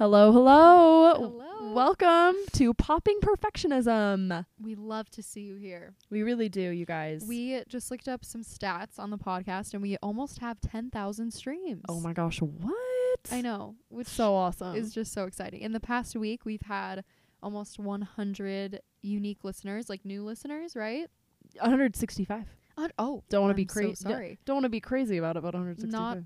Hello, hello. Hello. Welcome to Popping Perfectionism. We love to see you here. We really do, you guys. We just looked up some stats on the podcast and we almost have 10,000 streams. oh my gosh, what? I know, which So awesome. is just so exciting. In the past week, we've had almost 100 unique listeners, like new listeners, right? 165. Uh, oh, Don't want to be so crazy. sorry. Don't want to be crazy about it, but 165. Not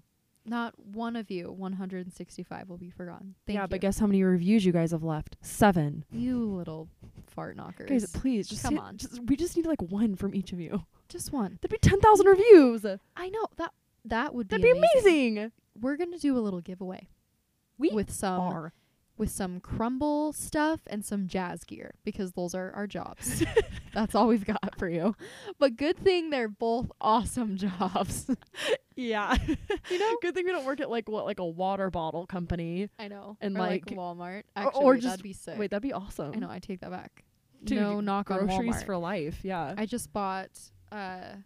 Not one of you, 165, will be forgotten. Thank yeah, you. but guess how many reviews you guys have left? Seven. you little fart knockers. Guys, please, just Come see- on. just- we just need like one from each of you. just one. That'd be 10,000 reviews. I know that that would be That'd be amazing. We're gonna do a little giveaway. We with some Are. With some Crumbl stuff and some jazz gear because those are our jobs. That's all we've got for you. But good thing they're both awesome jobs. Yeah. you know? Good thing we don't work at like what, like a water bottle company. I know. And, like, like- Walmart. or- Actually, or just- that'd be sick. Wait, that'd be awesome. I know, I take that back. Dude, no knock on groceries Walmart. for life. Yeah. I just bought uh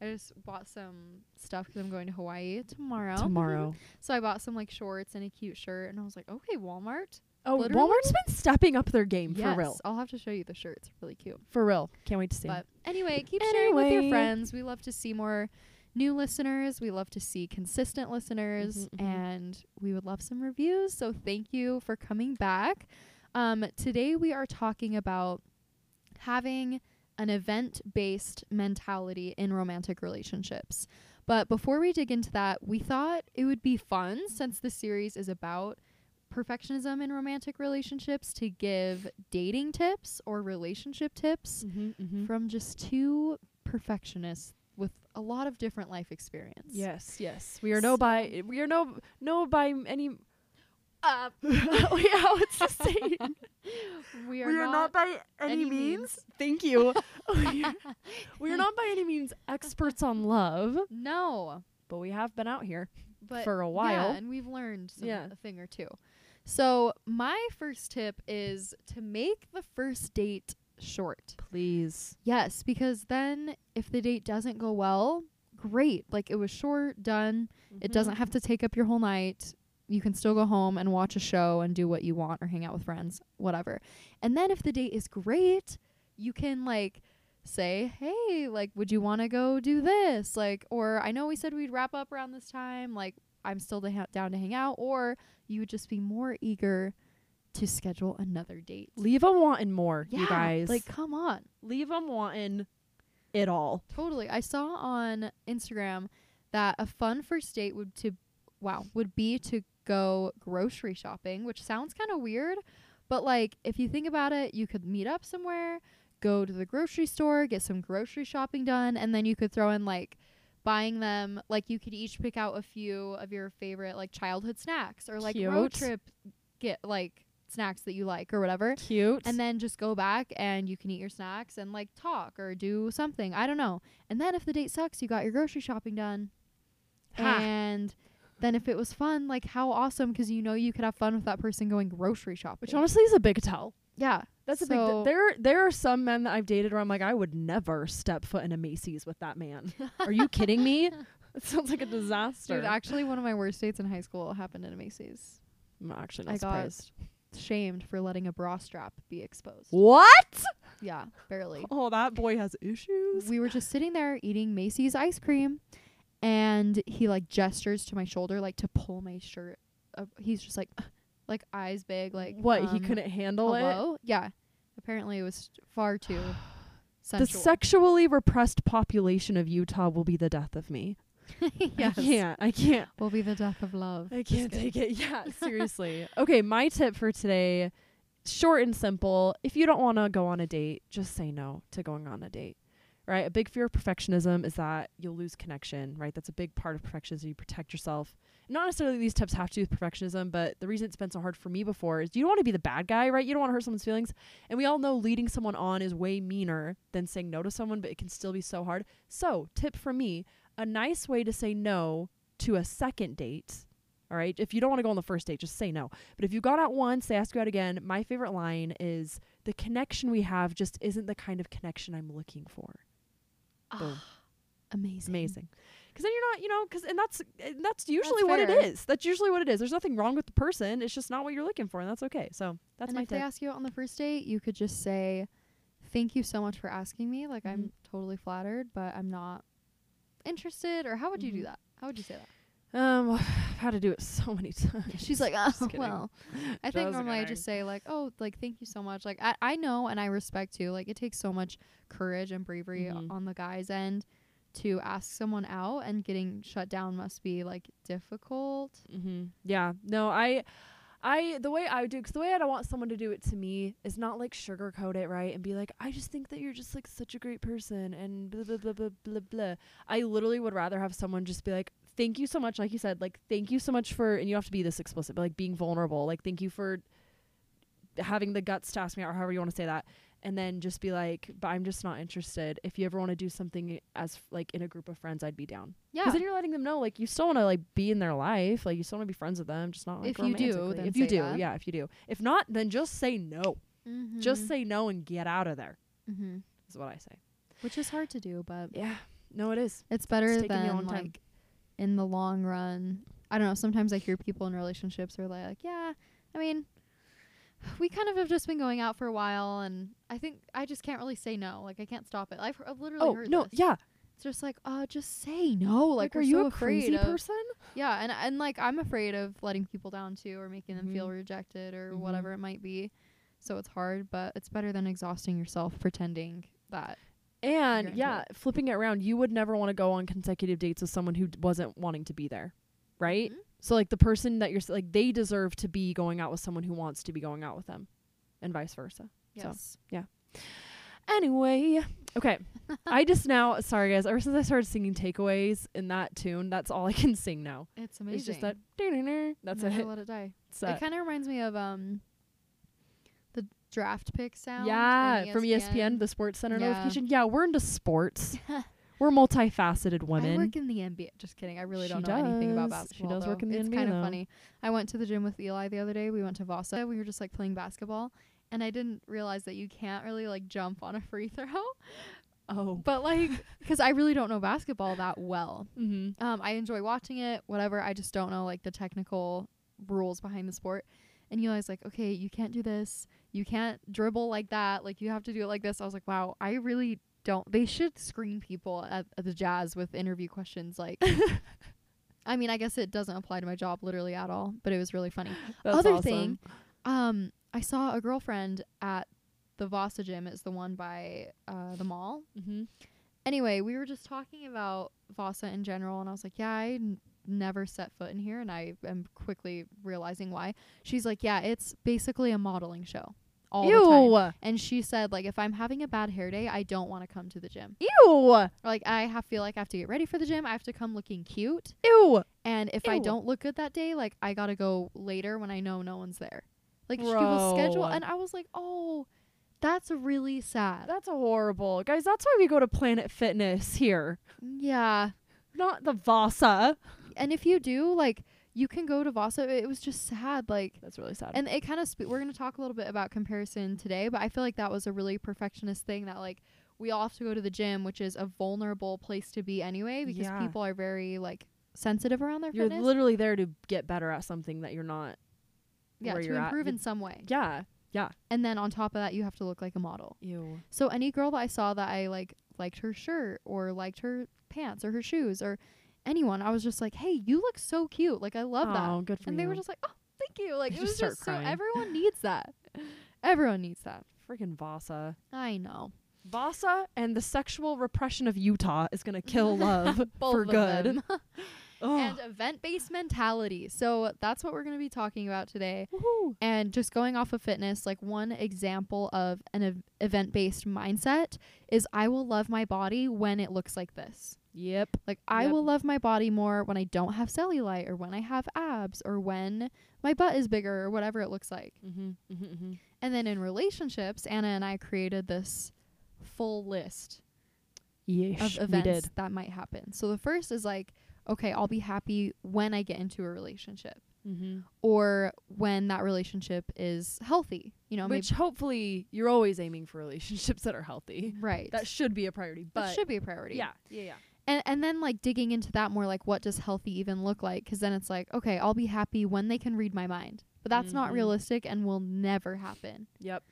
I just bought some stuff because I'm going to Hawaii tomorrow. Tomorrow. so I bought some like shorts and a cute shirt and I was like, "Okay, Walmart." Oh, Literally? Walmart's been stepping up their game yes, for real. I'll have to show you the shirt. It's really cute. For real. Can't wait to see. But anyway, keep sharing with your friends. We love to see more new listeners. We love to see consistent listeners, Mhm, mhm. and we would love some reviews. So thank you for coming back. Um, today we are talking about having an event based mentality in romantic relationships. But before we dig into that, we thought it would be fun since the series is about perfectionism in romantic relationships to give dating tips or relationship tips mm-hmm, mm-hmm. from just two perfectionists with a lot of different life experience. Yes, yes. We are no by we are no no by any Uh, yeah, what's the saying? we are, we are not, by any, any means. means. Thank you. we, are, we are not by any means experts on love, no, but we have been out here. but For a yeah, while. and we've learned some, Yeah. a thing or two. So my first tip is to make the first date short. Please. Yes, because then if the date doesn't go well, great. Like it was short, done. It doesn't have to take up your whole night. You can still go home and watch a show and do what you want or hang out with friends, whatever. And then if the date is great, you can like say, "Hey, like would you want to go do this?" Like or I know we said we'd wrap up around this time, like I'm still to ha- down to hang out or you would just be more eager to schedule another date. Leave them wanting more, Yeah, you guys. like come on. leave them wanting it all. Totally. I saw on Instagram that a fun first date would to wow, would be to go grocery shopping, which sounds kind of weird, but like if you think about it, you could meet up somewhere, go to the grocery store, get some grocery shopping done, and then you could throw in like buying them like you could each pick out a few of your favorite like childhood snacks or like road trip get like snacks that you like or whatever Cute. and then just go back and you can eat your snacks and like talk or do something. I don't know. And then if the date sucks, you got your grocery shopping done. Ha. And then if it was fun, like how awesome because you know you could have fun with that person going grocery shopping. which honestly is a big tell. yeah, That's a big. So- Th- there, there are some men that I've dated where I'm like, I would never step foot in a Macy's with that man. are you kidding me? It sounds like a disaster. dude. Actually, one of my worst dates in high school happened in a Macy's. I'm actually not I surprised. shamed for letting a bra strap be exposed. What? Yeah, barely. Oh, that boy has issues. we were just sitting there eating Macy's ice cream, and he like gestures to my shoulder like to pull my shirt. Up. He's just like, like eyes big, like what? he um, couldn't handle it. Yeah, apparently it was far too The sexually repressed population of Utah will be the death of me. yes, I can't. I can't. will be the death of love. I can't take it. Yeah, seriously. okay, my tip for today, short and simple. If you don't want to go on a date, just say no to going on a date. Right? A big fear of perfectionism is that you'll lose connection, right? That's a big part of perfectionism. You protect yourself. Not necessarily these tips have to do with perfectionism, but the reason it's been so hard for me before is you don't want to be the bad guy, right? You don't want to hurt someone's feelings. And we all know leading someone on is way meaner than saying no to someone, but it can still be so hard. So, tip for me, a nice way to say no to a second date all right. If you don't want to go on the first date, just say no. But if you've gone out once, they ask you out again, my favorite line is the connection we have just isn't the kind of connection I'm looking for. Boom. Amazing. Amazing. Because then you're not, you know, because and that's and that's usually what it is. That's usually what it is. There's nothing wrong with the person. It's just not what you're looking for, and that's okay. So that's and my if they ask you out on the first date, you could just say, "Thank you so much for asking me. Like I'm Mhm. totally flattered, but I'm not interested." Or how would you do Mhm. that? How would you say that? Um, I've had to do it so many times. She's like, "Oh well." I think normally I just say like, "Oh, like thank you so much." Like I I know and I respect you. Like it takes so much courage and bravery Mhm. on the guy's end to ask someone out, and getting shut down must be like difficult. Mm-hmm. Yeah. No, I, I, the way I do, because the way I don't want someone to do it to me is not like sugarcoat it, right? And be like, I just think that you're just like such a great person and blah, blah, blah, blah, blah, blah. I literally would rather have someone just be like, thank you so much. Like you said, like, thank you so much for, and you have to be this explicit, but like being vulnerable. Like, thank you for having the guts to ask me or however you want to say that. And then just be like, but I'm just not interested. If you ever want to do something as like in a group of friends, I'd be down. Yeah. Because then you're letting them know, like, you still want to like be in their life, like you still want to be friends with them, just not like If you do, if you do, that. yeah, if you do. If not, then just say no. mm-hmm. Just say no and get out of there. mm-hmm. Is what I say. which is hard to do, but Yeah, no, it is. it's better It's taken me a than like in the long run. I don't know. Sometimes I hear people in relationships are like, yeah, I mean, we kind of have just been going out for a while, and I think I just can't really say no. Like I can't stop it. I've, I've literally Oh heard no, this. yeah. It's just like, uh, just say no. Like, are we're you so a crazy of- person? Yeah, and and like I'm afraid of letting people down too, or making them feel Mhm. rejected, or Mhm. whatever it might be. So it's hard, but it's better than exhausting yourself pretending that. And yeah, flipping it around, you would never want to go on consecutive dates with someone who d- wasn't wanting to be there, right? Mhm. So like the person that you're s- like, they deserve to be going out with someone who wants to be going out with them, and vice versa. So. yeah. Anyway, okay. I just now, sorry guys, ever since I started singing takeaways in that tune, that's all I can sing now. It's amazing. It's just that. That's it. Let it die. It kind of reminds me of um draft pick yeah, sound. in from E ESPN, the Sports Center Yeah. notification. Yeah, we're into sports. we're multifaceted women. I work in the NBA. Just kidding. I really She don't know anything about does. She basketball. does work in the it's NBA kind of funny. I went to the gym with Eli the other day. We went to Vasa. We were just like playing basketball, and I didn't realize that you can't really like jump on a free throw. oh. But like, because I really don't know basketball that well. Mm-hmm. Um, I enjoy watching it, whatever. I just don't know like the technical rules behind the sport. And Eli's like, okay, you can't do this. You can't dribble like that. Like you have to do it like this. I was like, wow, I really don't. They should screen people at, at the Jazz with interview questions. Like, I mean, I guess it doesn't apply to my job literally at all, but it was really funny. That's Other awesome. thing, um, I saw a girlfriend at the Vasa gym. It's the one by uh, the mall Mm-hmm. anyway, we were just talking about Vasa in general, and I was like, yeah, I never set foot in here, and I am quickly realizing why. She's like, yeah, it's basically a modeling show all the time. Ew. And she said, like, if I'm having a bad hair day, I don't want to come to the gym. Ew. Like, I have feel like I have to get ready for the gym. I have to come looking cute, Ew. and if I don't look good that day, like, I gotta go later when I know no one's there. Like, she will schedule, and I was like, oh, that's really sad. That's horrible. Guys, that's why we go to Planet Fitness here. yeah. Not the Vasa. And if you do like you can go to Vasa it was just sad like That's really sad. and it kind of sp- we're going to talk a little bit about comparison today but I feel like that was a really perfectionist thing that like we all have to go to the gym which is a vulnerable place to be anyway because Yeah. people are very like sensitive around their you're fitness literally there to get better at something that you're not. yeah to you're at. improve The- in some way Yeah, Yeah. and then on top of that you have to look like a model Ew. so any girl that I saw that I like liked her shirt or liked her pants or her shoes or anyone I was just like hey you look so cute like I love that Oh, good for and you. they were just like, "Oh, thank you!" Like it just was just crying. so everyone needs that. Everyone needs that. freaking Vasa. I know. Vasa and the sexual repression of Utah is gonna kill love for good. Ugh. and event-based mentality. So that's what we're going to be talking about today. Woohoo. And just going off of fitness, like one example of an ev- event-based mindset is I will love my body when it looks like this. Yep. Like I Yep. will love my body more when I don't have cellulite or when I have abs or when my butt is bigger or whatever it looks like. Mm-hmm. Mm-hmm. mm-hmm. And then in relationships, Anna and I created this full list Yeesh, of events that might happen. So the first is like, okay, I'll be happy when I get into a relationship Mm-hmm. or when that relationship is healthy. You know, Which hopefully you're always aiming for relationships that are healthy. right. That should be a priority. But that should be a priority. yeah, yeah, yeah. and and then like digging into that more like what does healthy even look like because then it's like okay i'll be happy when they can read my mind but that's not Mhm. realistic and will never happen Yep.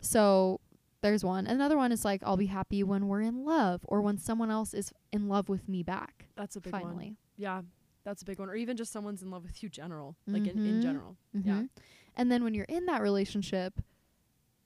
so there's one another one is like i'll be happy when we're in love or when someone else is in love with me back That's a big one. finally Yeah. That's a big one. Or even just someone's in love with you general. Like in, in Mhm. general. Yeah. Mhm. and then when you're in that relationship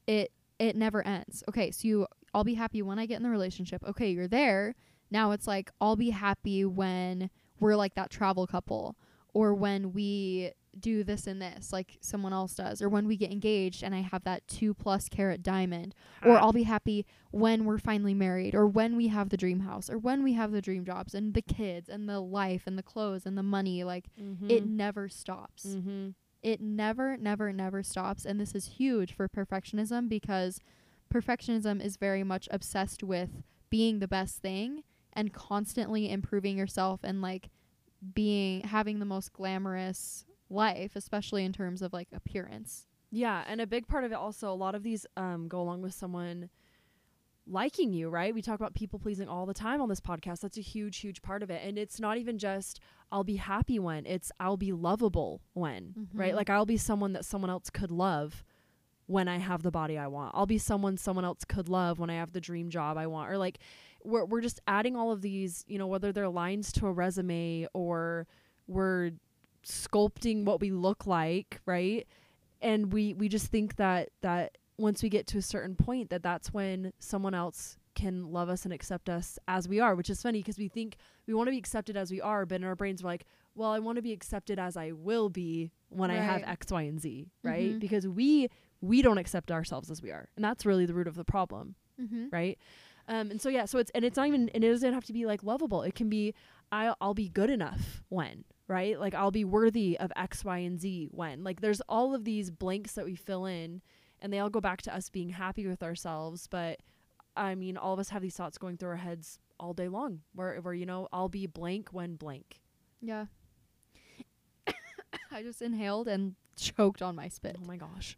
it it never ends okay so you i'll be happy when i get in the relationship okay you're there now it's like i'll be happy when we're like that travel couple or when we do this and this like someone else does or when we get engaged and i have that two plus carat diamond or i'll be happy when we're finally married or when we have the dream house or when we have the dream jobs and the kids and the life and the clothes and the money like it Mhm. never stops Mm-hmm. it never never never stops and this is huge for perfectionism because perfectionism is very much obsessed with being the best thing and constantly improving yourself and like being having the most glamorous life especially in terms of like appearance Yeah, and a big part of it also, a lot of these um, go along with someone liking you, right? We talk about people pleasing all the time on this podcast. That's a huge, huge part of it. And it's not even just I'll be happy when, it's I'll be lovable when, right? Mhm. Like I'll be someone that someone else could love when I have the body I want. I'll be someone someone else could love when I have the dream job I want. Or like we're we're just adding all of these, you know, whether they're lines to a resume or we're sculpting what we look like, right? And we we just think that that once we get to a certain point that that's when someone else can love us and accept us as we are, which is funny because we think we want to be accepted as we are, but in our brains we're like, well, I want to be accepted as I will be when I have X, Y, and Z, right? Mhm. Because we we don't accept ourselves as we are, and that's really the root of the problem mm-hmm. right? Um, and so yeah, so it's and it's not even and it doesn't have to be like lovable. It can be I'll I'll be good enough when right, like I'll be worthy of X, Y, and Z when like there's all of these blanks that we fill in, and they all go back to us being happy with ourselves. But I mean, all of us have these thoughts going through our heads all day long, where where you know I'll be blank when blank. yeah i just inhaled and choked on my spit Oh my gosh.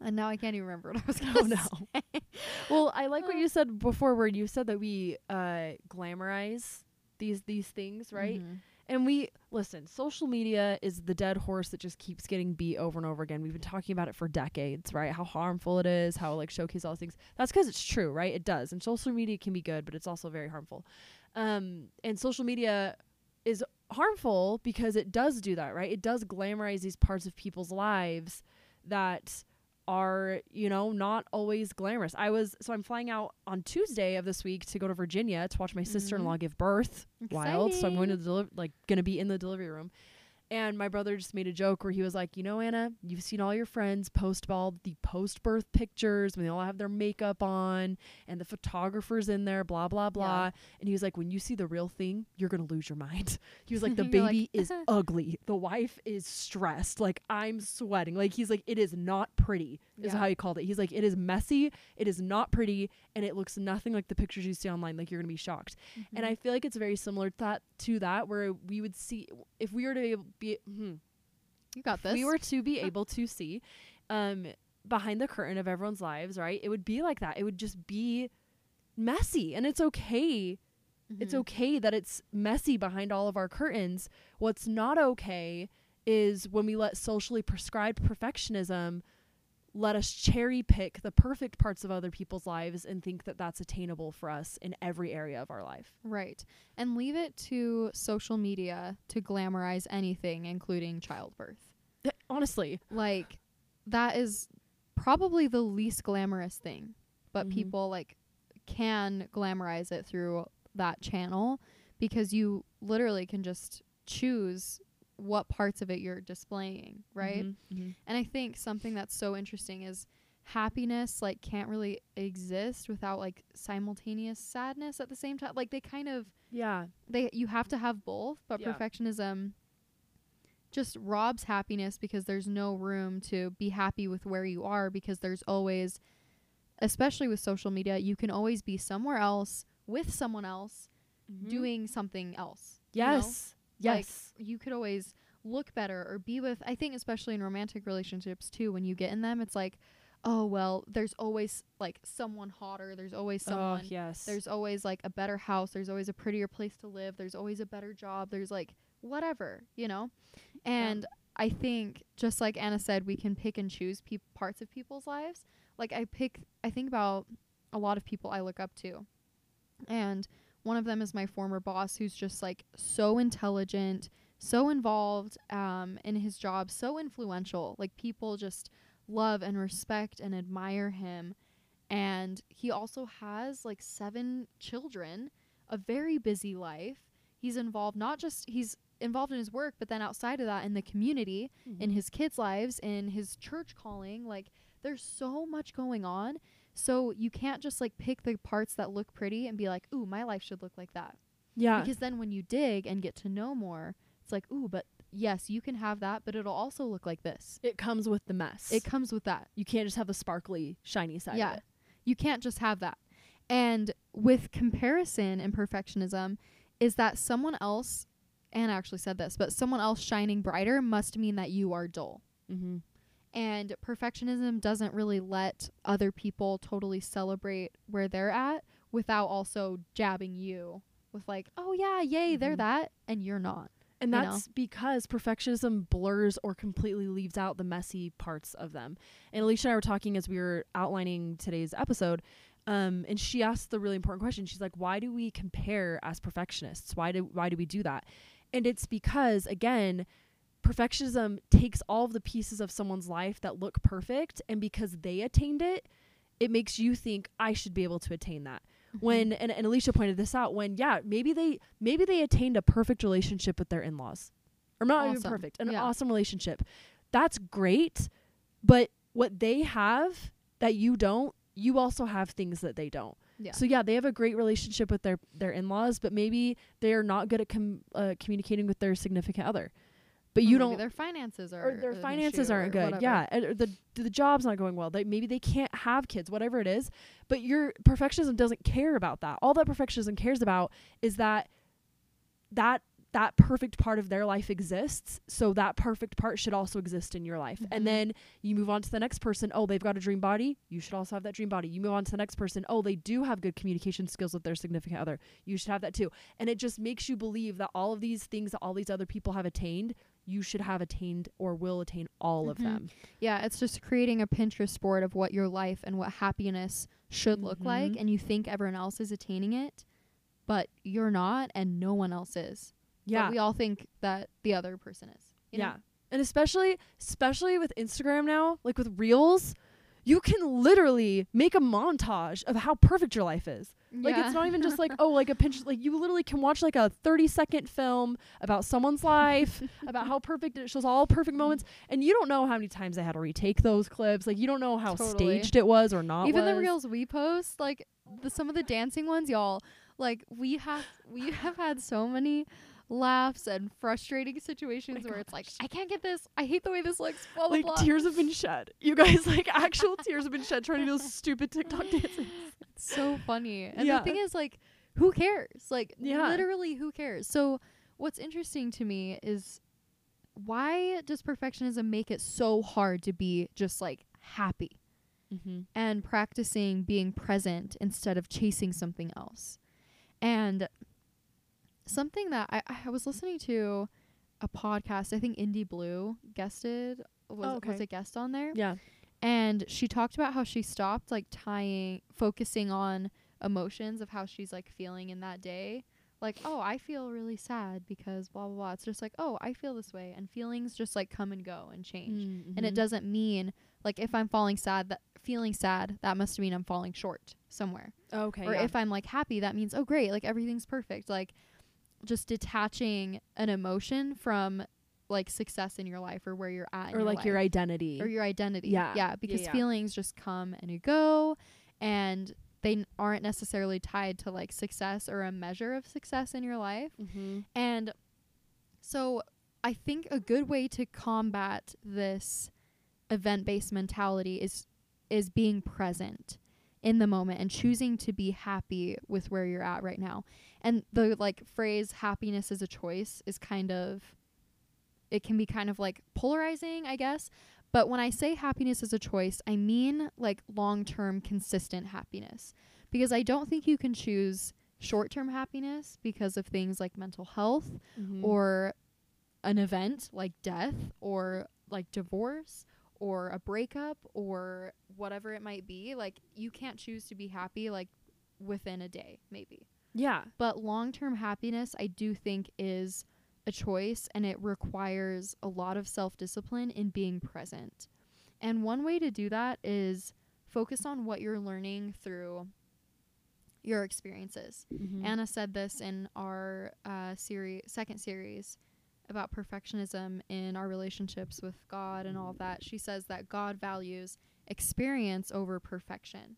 and now i can't even remember what i was going Oh to no. well, I like what Uh. you said before, where you said that we uh, glamorize these these things, right? Mm-hmm. And we listen, social media is the dead horse that just keeps getting beat over and over again. We've been talking about it for decades, right? How harmful it is, how like showcase all these things. That's because it's true, right? It does. And social media can be good, but it's also very harmful. Um, and social media is harmful because it does do that, right? It does glamorize these parts of people's lives that are, you know, not always glamorous. I was so I'm flying out on Tuesday of this week to go to Virginia to watch my sister-in-law mm-hmm. give birth wild. So I'm going to deliver like going to be in the delivery room. And my brother just made a joke where he was like, "You know, Anna, you've seen all your friends post all the post-birth pictures when they all have their makeup on and the photographers in there, blah blah blah." And he was like, "When you see the real thing, you're going to lose your mind." He was like, "The You're like, baby is ugly. The wife is stressed. Like I'm sweating. Like he's like, it is not pretty." Is Yeah. how he called it. He's like, "It is messy. It is not pretty, and it looks nothing like the pictures you see online. Like you're going to be shocked." Mm-hmm. And I feel like it's very similar to that to that where we would see if we were to be, able- be hmm, you got if this we were to be able to see um behind the curtain of everyone's lives, right? It would be like that. It would just be messy and it's okay. It's Mhm. okay that it's messy behind all of our curtains. What's not okay is when we let socially prescribed perfectionism let us cherry pick the perfect parts of other people's lives and think that that's attainable for us in every area of our life. Right. And leave it to social media to glamorize anything, including childbirth. Honestly, Like, that is probably the least glamorous thing. But Mhm. people, like, can glamorize it through that channel because you literally can just choose what parts of it you're displaying, right? Mhm, mhm. And I think something that's so interesting is happiness like can't really exist without like simultaneous sadness at the same time. Like they kind of Yeah. they you have to have both, but Yeah. perfectionism just robs happiness because there's no room to be happy with where you are because there's always especially with social media, you can always be somewhere else with someone else doing something else. you know? Yes. Like, you could always look better or be with I think especially in romantic relationships too when you get in them it's like oh well, there's always like someone hotter. There's always someone. oh yes. There's always like a better house. There's always a prettier place to live. There's always a better job. There's like whatever, you know? And I think just like Anna said, we can pick and choose peop parts of people's lives. Like I pick I think about a lot of people I look up to. And one of them is my former boss who's just like so intelligent, so involved um in his job, so influential. Like people just love and respect and admire him. And he also has like seven children, a very busy life. He's involved not just he's involved in his work, but then outside of that in the community, in Mhm. his kids' lives, in his church calling, like there's so much going on. So you can't just like pick the parts that look pretty and be like, "Ooh, my life should look like that." yeah. Because then when you dig and get to know more, it's like, "Ooh, but yes, you can have that, but it'll also look like this." it comes with the mess. It comes with that. you can't just have the sparkly, shiny side Yeah. of it. You can't just have that. And with comparison and perfectionism, is that someone else, Anna actually said this, but someone else shining brighter must mean that you are dull. Mm-hmm. And perfectionism doesn't really let other people totally celebrate where they're at without also jabbing you with, like, oh, yeah, yay, they're Mhm. that, and you're not. And you know? that's because perfectionism blurs or completely leaves out the messy parts of them. And Alicia and I were talking as we were outlining today's episode. Um, and she asked the really important question. She's like, why do we compare as perfectionists? Why do why do we do that? And it's because again, perfectionism takes all of the pieces of someone's life that look perfect and because they attained it, it makes you think I should be able to attain that. When and, and Alicia pointed this out when yeah maybe they maybe they attained a perfect relationship with their in-laws or not even perfect an Yeah. awesome relationship. That's great but what they have that you don't you also have things that they don't. Yeah. so yeah they have a great relationship with their their in-laws but maybe they are not good at com- uh, communicating with their significant other but Or you maybe don't Their finances are or their finances aren't good. Yeah, and, the the job's not going well. They maybe they can't have kids, whatever it is. But your perfectionism doesn't care about that. All that perfectionism cares about is that that that perfect part of their life exists. So that perfect part should also exist in your life. Mhm. And then you move on to the next person. Oh, they've got a dream body. You should also have that dream body. You move on to the next person. Oh, they do have good communication skills with their significant other. You should have that too. And it just makes you believe that all of these things that all these other people have attained, you should have attained or will attain all of Mhm. them. Yeah, it's just creating a Pinterest board of what your life and what happiness should look like, and you think everyone else is attaining it, but you're not, and no one else is. Yeah. But we all think that the other person is. you know? yeah. And especially especially with Instagram now, like with Reels, you can literally make a montage of how perfect your life is. Like Yeah. it's not even just like oh like a pinch like you literally can watch like a 30 second film about someone's life about how perfect it shows all perfect moments and you don't know how many times they had to retake those clips like you don't know how Totally. staged it was or not even the reels we post, like the some of the dancing ones, y'all. Like we have we have had so many laughs and frustrating situations where it's like. I can't get this. I hate the way this looks. Blah blah like blah. tears have been shed you guys like actual tears have been shed trying to do those stupid TikTok dances It's so funny. And Yeah. the thing is, like, who cares? Like, Yeah. literally, who cares? So, what's interesting to me is why does perfectionism make it so hard to be just like happy mm-hmm. and practicing being present instead of chasing something else? And something that I, I was listening to a podcast, I think Indie Blue guested was Oh, okay. was a guest on there. Yeah. And she talked about how she stopped like tying focusing on emotions of how she's like feeling in that day. Like oh i feel really sad because blah blah blah. It's just like oh i feel this way. And feelings just like come and go and change. And Mm-hmm. it doesn't mean like if i'm falling sad that feeling sad that must mean i'm falling short somewhere. Okay or yeah. if i'm like happy that means oh great like everything's perfect. Like just detaching an emotion from like success in your life or where you're at in or your like your identity or your identity. Yeah. Yeah, Yeah, because yeah. feelings just come and you go and they n- aren't necessarily tied to like success or a measure of success in your life. mm-hmm. And so I think a good way to combat this event-based mentality is is being present in the moment and choosing to be happy with where you're at right now. And the like phrase happiness is a choice is kind of it can be kind of like polarizing, I guess. But when I say happiness is a choice, I mean like long term, consistent happiness. Because I don't think you can choose short term happiness because of things like mental health Mm-hmm. or an event like death or like divorce or a breakup or whatever it might be. Like you can't choose to be happy like within a day, maybe. Yeah. But long term happiness, I do think, is a choice and it requires a lot of self discipline in being present. And one way to do that is focus on what you're learning through your experiences. Mm-hmm. Anna said this in our uh, series, second series about perfectionism in our relationships with God and all of that. She says that God values experience over perfection.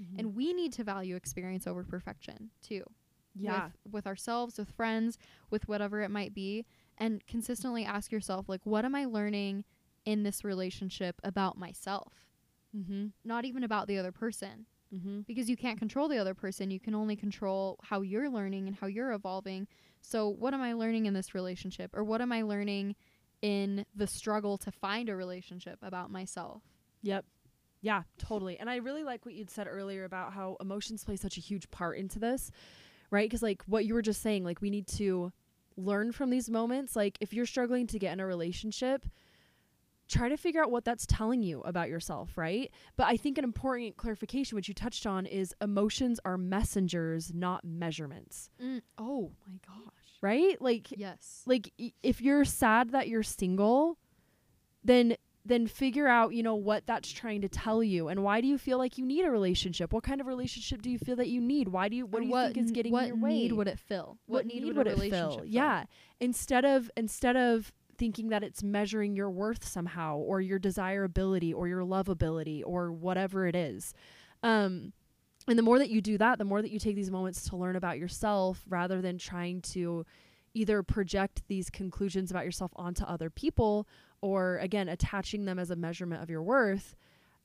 Mm-hmm. And we need to value experience over perfection too yeah. with, with ourselves, with friends, with whatever it might be, and consistently ask yourself, like, what am I learning in this relationship about myself? mm-hmm. Not even about the other person, Mm-hmm. because you can't control the other person. You can only control how you're learning and how you're evolving. So, what am I learning in this relationship? Or what am I learning in the struggle to find a relationship about myself? Yep. Yeah, totally. And I really like what you'd said earlier about how emotions play such a huge part into this, right? Because, like, what you were just saying, like, we need to learn from these moments. Like, if you're struggling to get in a relationship, try to figure out what that's telling you about yourself, right? But I think an important clarification, which you touched on, is emotions are messengers, not measurements, mm, Oh my gosh. right? Like, Yes. like i- if you're sad that you're single then then figure out you know what that's trying to tell you. And why do you feel like you need a relationship? What kind of relationship do you feel that you need? Why do you what Or do you what think is getting what in your way? need would it fill? what, need, would, a it relationship fill? Yeah. Instead of instead of thinking that it's measuring your worth somehow or your desirability or your lovability or whatever it is. Um and the more that you do that the more that you take these moments to learn about yourself rather than trying to either project these conclusions about yourself onto other people or again attaching them as a measurement of your worth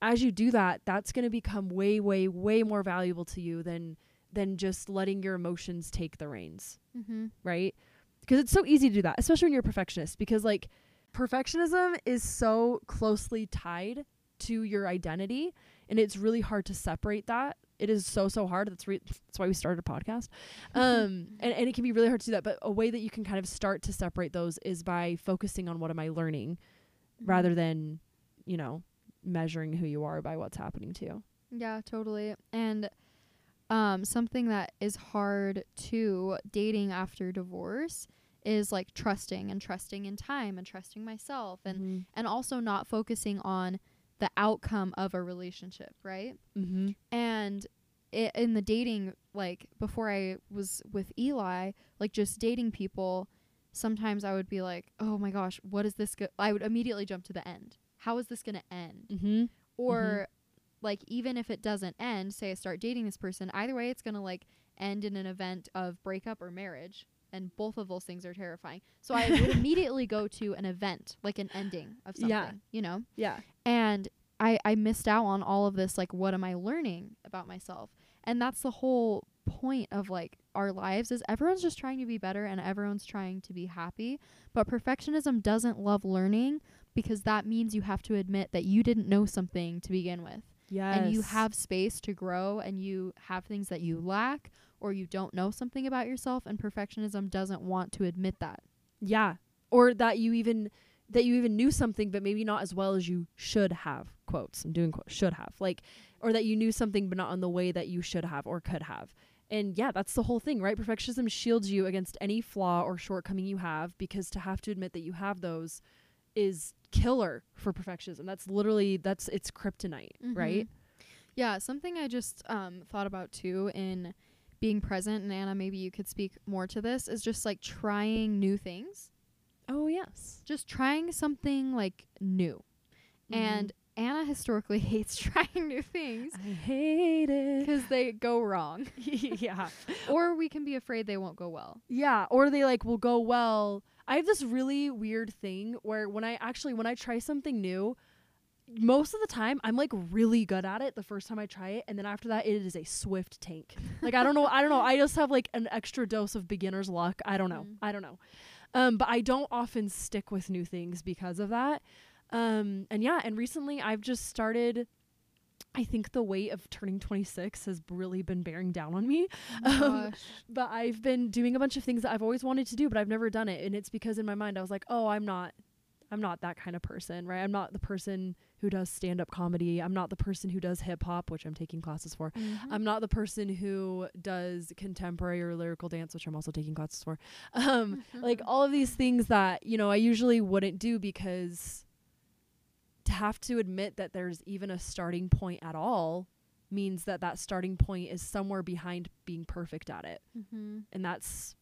as you do that that's going to become way way way more valuable to you than than just letting your emotions take the reins Mm-hmm. right? Because it's so easy to do that, especially when you're a perfectionist. Because like perfectionism is so closely tied to your identity, and it's really hard to separate that. It is so so hard. That's re- that's why we started a podcast. Um, and and it can be really hard to do that. But a way that you can kind of start to separate those is by focusing on what am I learning, rather than you know measuring who you are by what's happening to you. Yeah, totally. And um something that is hard to dating after divorce is like trusting and trusting in time and trusting myself and Mm-hmm. and also not focusing on the outcome of a relationship, right? Mm-hmm. And i in the dating like before I was with Eli, like just dating people, sometimes I would be like, "Oh my gosh, what is this go-? I would immediately jump to the end. How is this going to end? Mm-hmm. or like even if it doesn't end say i start dating this person either way it's going to like end in an event of breakup or marriage and both of those things are terrifying so i would immediately go to an event like an ending of something Yeah. you know Yeah. and i i missed out on all of this like what am i learning about myself and that's the whole point of like our lives is everyone's just trying to be better and everyone's trying to be happy but perfectionism doesn't love learning because that means you have to admit that you didn't know something to begin with Yes. and you have space to grow and you have things that you lack or you don't know something about yourself and perfectionism doesn't want to admit that Yeah. Or that you even that you even knew something but maybe not as well as you should have. Quotes. I'm doing quotes. Should have. Like or that you knew something but not in the way that you should have or could have. And yeah, that's the whole thing, right? Perfectionism shields you against any flaw or shortcoming you have because to have to admit that you have those is killer for perfectionism. That's literally that's it's kryptonite, right? Mhm. yeah something i just um thought about too in being present and anna maybe you could speak more to this is just like trying new things Oh yes. just trying something like new mm-hmm. and anna historically hates trying new things I hate it. because they go wrong yeah. or we can be afraid they won't go well Yeah, or they like will go well. I have this really weird thing where when I actually when I try something new, most of the time I'm like really good at it the first time I try it and then after that it is a swift tank. Like I don't know, I don't know. I just have like an extra dose of beginner's luck. I don't know. Mm. I don't know. Um but I don't often stick with new things because of that. Um, and yeah, and recently I've just started. I think the weight of turning 26 has really been bearing down on me. Oh Um. But I've been doing a bunch of things that I've always wanted to do, but I've never done it. And it's because in my mind I was like, oh, I'm not, I'm not that kind of person, right? I'm not the person who does stand up comedy. I'm not the person who does hip hop, which I'm taking classes for. Mhm. I'm not the person who does contemporary or lyrical dance, which I'm also taking classes for. Um, like all of these things that you know I usually wouldn't do because to have to admit that there's even a starting point at all means that that starting point is somewhere behind being perfect at it Mhm. and that's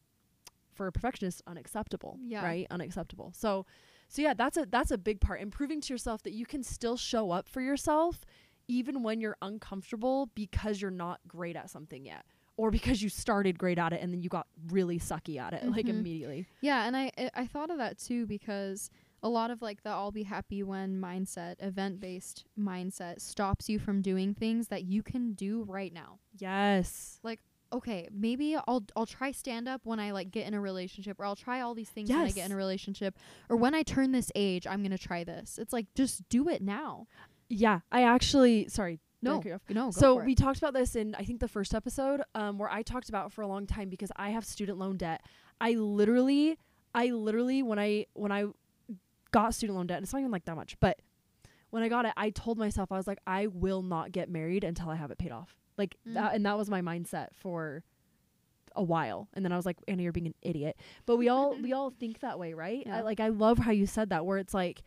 for a perfectionist unacceptable Yeah. right unacceptable so so yeah that's a that's a big part Improving to yourself that you can still show up for yourself even when you're uncomfortable because you're not great at something yet or because you started great at it and then you got really sucky at it like Mhm. immediately Yeah, and I I- thought of that too because a lot of like the I'll be happy when mindset, event based mindset stops you from doing things that you can do right now. yes Okay, maybe I'll I'll try stand up when I like get in a relationship or I'll try all these things when I get in a relationship or when I turn this age, I'm going to try this. It's like just do it now. yeah i actually sorry No. cut you off? No, so we talked about this in I think the first episode, um, where I talked about for a long time because I have student loan debt. I literally, I literally when I when I got student loan debt, and it's not even like that much, but when I got it, I told myself I was like, I will not get married until I have it paid off. Like Mm. that, and that was my mindset for a while. And then I was like, Anna, you're being an idiot. But we all we all think that way, right? I, like I love how you said that, where it's like,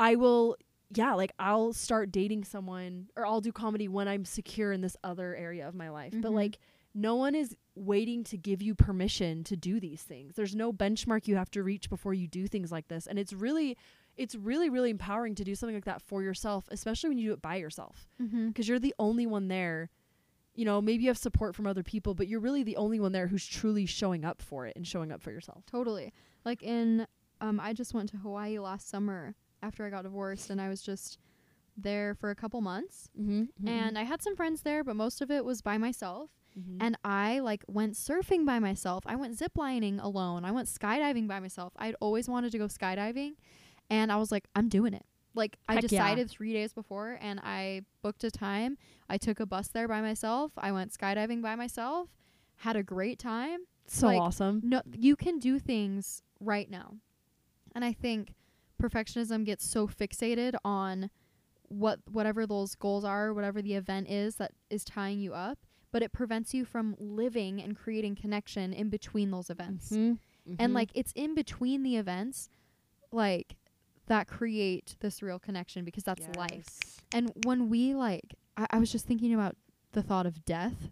I will yeah, like I'll start dating someone or I'll do comedy when I'm secure in this other area of my life. But Mhm. like no one is waiting to give you permission to do these things. There's no benchmark you have to reach before you do things like this. And it's really it's really really empowering to do something like that for yourself, especially when you do it by yourself Mhm. because you're the only one there. You know, maybe you have support from other people, but you're really the only one there who's truly showing up for it and showing up for yourself. Totally. Like in um I just went to Hawaii last summer after I got divorced and I was just there for a couple months. Mm-hmm. And I had some friends there, but most of it was by myself. mm-hmm. And I like went surfing by myself. I went ziplining alone. I went skydiving by myself. I'd always wanted to go skydiving and I was like, I'm doing it. Like I Heck yeah. decided 3 days before and I booked a time. I took a bus there by myself. I went skydiving by myself. Had a great time. so like, awesome. No, you can do things right now. And I think perfectionism gets so fixated on what whatever those goals are, whatever the event is that is tying you up, but it prevents you from living and creating connection in between those events. Mhm. And Mhm. like it's in between the events like that create this real connection because that's life. And when we like, I, I was just thinking about the thought of death,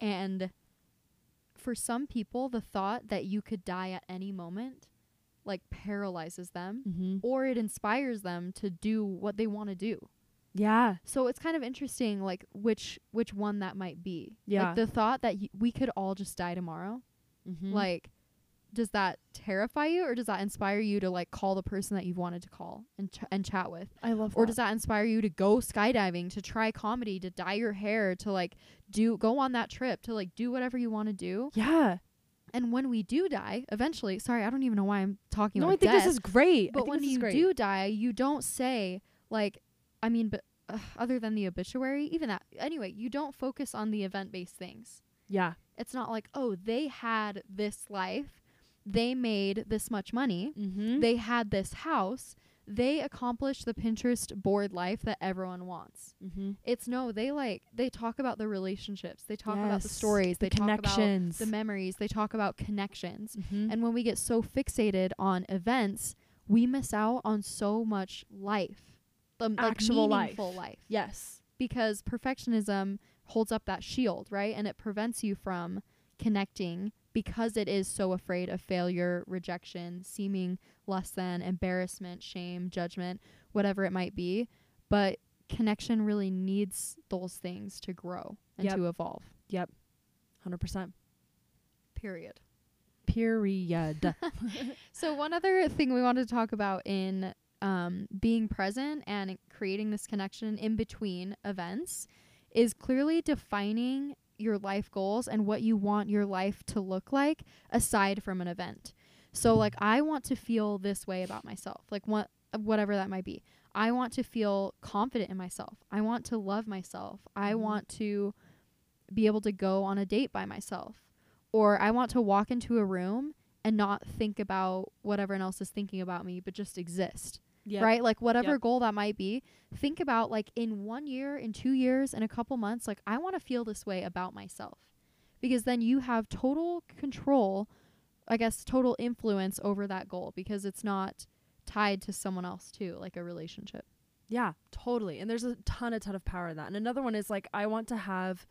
and for some people, the thought that you could die at any moment, like paralyzes them, Mhm. or it inspires them to do what they want to do. Yeah. So it's kind of interesting, like which which one that might be. Yeah. Like the thought that y- we could all just die tomorrow, Mm-hmm. like. Does that terrify you, or does that inspire you to like call the person that you've wanted to call and ch- and chat with? I love or that. does that inspire you to go skydiving to try comedy to dye your hair to like do go on that trip to like do whatever you want to do yeah. and when we do die eventually sorry i don't even know why i'm talking No, about I think death, this is great. But when you great. do die you don't say like i mean but uh, other than the obituary even that anyway you don't focus on the event based things yeah. it's not like oh they had this life they made this much money Mm-hmm. they had this house they accomplished the pinterest board life that everyone wants mm-hmm. it's no they like they talk about the relationships they talk about the stories the they talk about connections. the memories they talk about connections mm-hmm. and when we get so fixated on events we miss out on so much life the like, Actual life. meaningful life yes. because perfectionism holds up that shield right and it prevents you from connecting because it is so afraid of failure rejection seeming less than embarrassment shame judgment whatever it might be but connection really needs those things to grow and Yep. to evolve Yep. Hundred percent. period Period. so one other thing we wanted to talk about in um, being present and creating this connection in between events is clearly defining your life goals and what you want your life to look like aside from an event. So like I want to feel this way about myself, like what whatever that might be. I want to feel confident in myself. I want to love myself. I Mhm. want to be able to go on a date by myself. Or I want to walk into a room and not think about what everyone else is thinking about me, but just exist. Yep. Right? Like whatever Yep. goal that might be, think about like in 1 year, in 2 years, in a couple months, like I want to feel this way about myself. Because then you have total control, I guess total influence over that goal because it's not tied to someone else too, like a relationship. Yeah, totally. And there's a ton, a ton of power in that. And another one is like, I want to have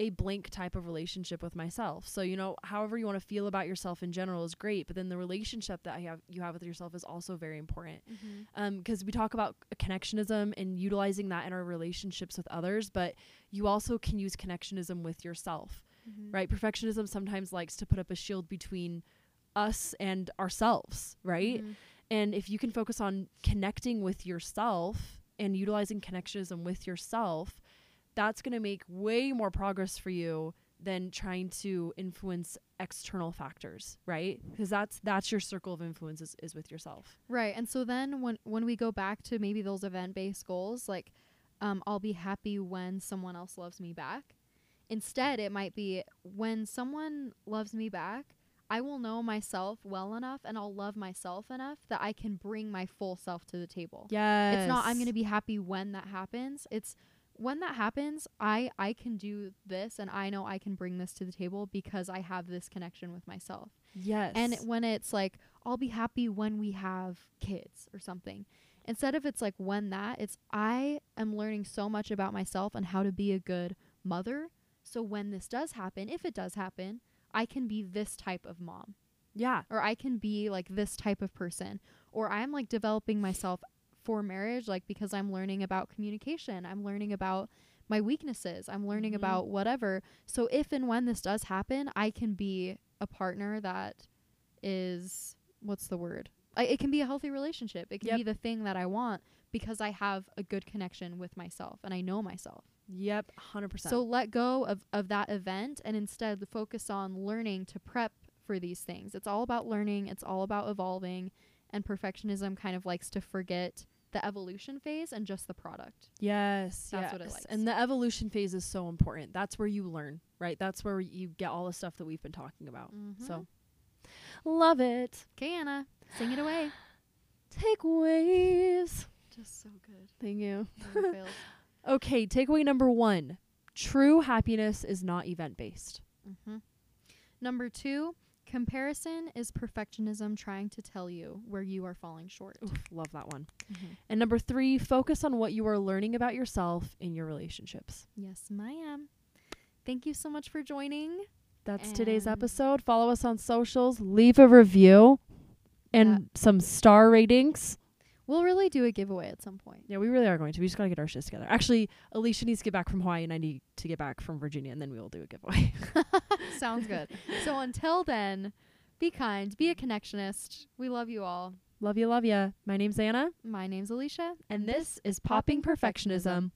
a blank type of relationship with myself. So, you know, however you want to feel about yourself in general is great, but then the relationship that I have you have with yourself is also very important. Um, because we talk about connectionism and utilizing that in our relationships with others, but you also can use connectionism with yourself, Mm-hmm. right? Perfectionism sometimes likes to put up a shield between us and ourselves, right? Mhm. And if you can focus on connecting with yourself and utilizing connectionism with yourself, that's going to make way more progress for you than trying to influence external factors, right? Because that's that's your circle of influence is, is with yourself. Right. And so then when when we go back to maybe those event based goals, like um, I'll be happy when someone else loves me back. Instead, it might be when someone loves me back, I will know myself well enough and I'll love myself enough that I can bring my full self to the table. yeah It's not I'm going to be happy when that happens. It's when that happens, I I can do this and I know I can bring this to the table because I have this connection with myself. Yes. And when it's like, I'll be happy when we have kids or something. Instead of it's like when that, it's I am learning so much about myself and how to be a good mother. So when this does happen, if it does happen, I can be this type of mom yeah. or I can be like this type of person or I'm like developing myself for marriage like because I'm learning about communication. I'm learning about my weaknesses. I'm learning Mhm. about whatever. So if and when this does happen, I can be a partner that is what's the word? I, it can be a healthy relationship. It can Yep. be the thing that I want because I have a good connection with myself and I know myself. Yep. 100%. So let go of, of that event and instead focus on learning to prep for these things. It's all about learning, it's all about evolving, and perfectionism kind of likes to forget the evolution phase and just the product. Yes, That's what it yes. likes. And the evolution phase is so important. That's where you learn, right? That's where you get all the stuff that we've been talking about. So, love it. okay, Anna, sing it away. Takeaways. Just so good. Thank you. Never fails. Okay, takeaway number one true happiness is not event based. Mm-hmm. Number two, comparison is perfectionism trying to tell you where you are falling short. Oof, love that one. Mm-hmm. And number three, focus on what you are learning about yourself in your relationships. Yes, ma'am. Thank you so much for joining. That's today's episode. Follow us on socials, leave a review, and some star ratings. We'll really do a giveaway at some point. Yeah, we really are going to. We just got to get our shit together. Actually, Alicia needs to get back from Hawaii, and I need to get back from Virginia, and then we will do a giveaway. Sounds good. so until then, be kind, be a connectionist. We love you all. love you, love ya. My name's Anna, My name's Alicia, and this is Popping Perfectionism.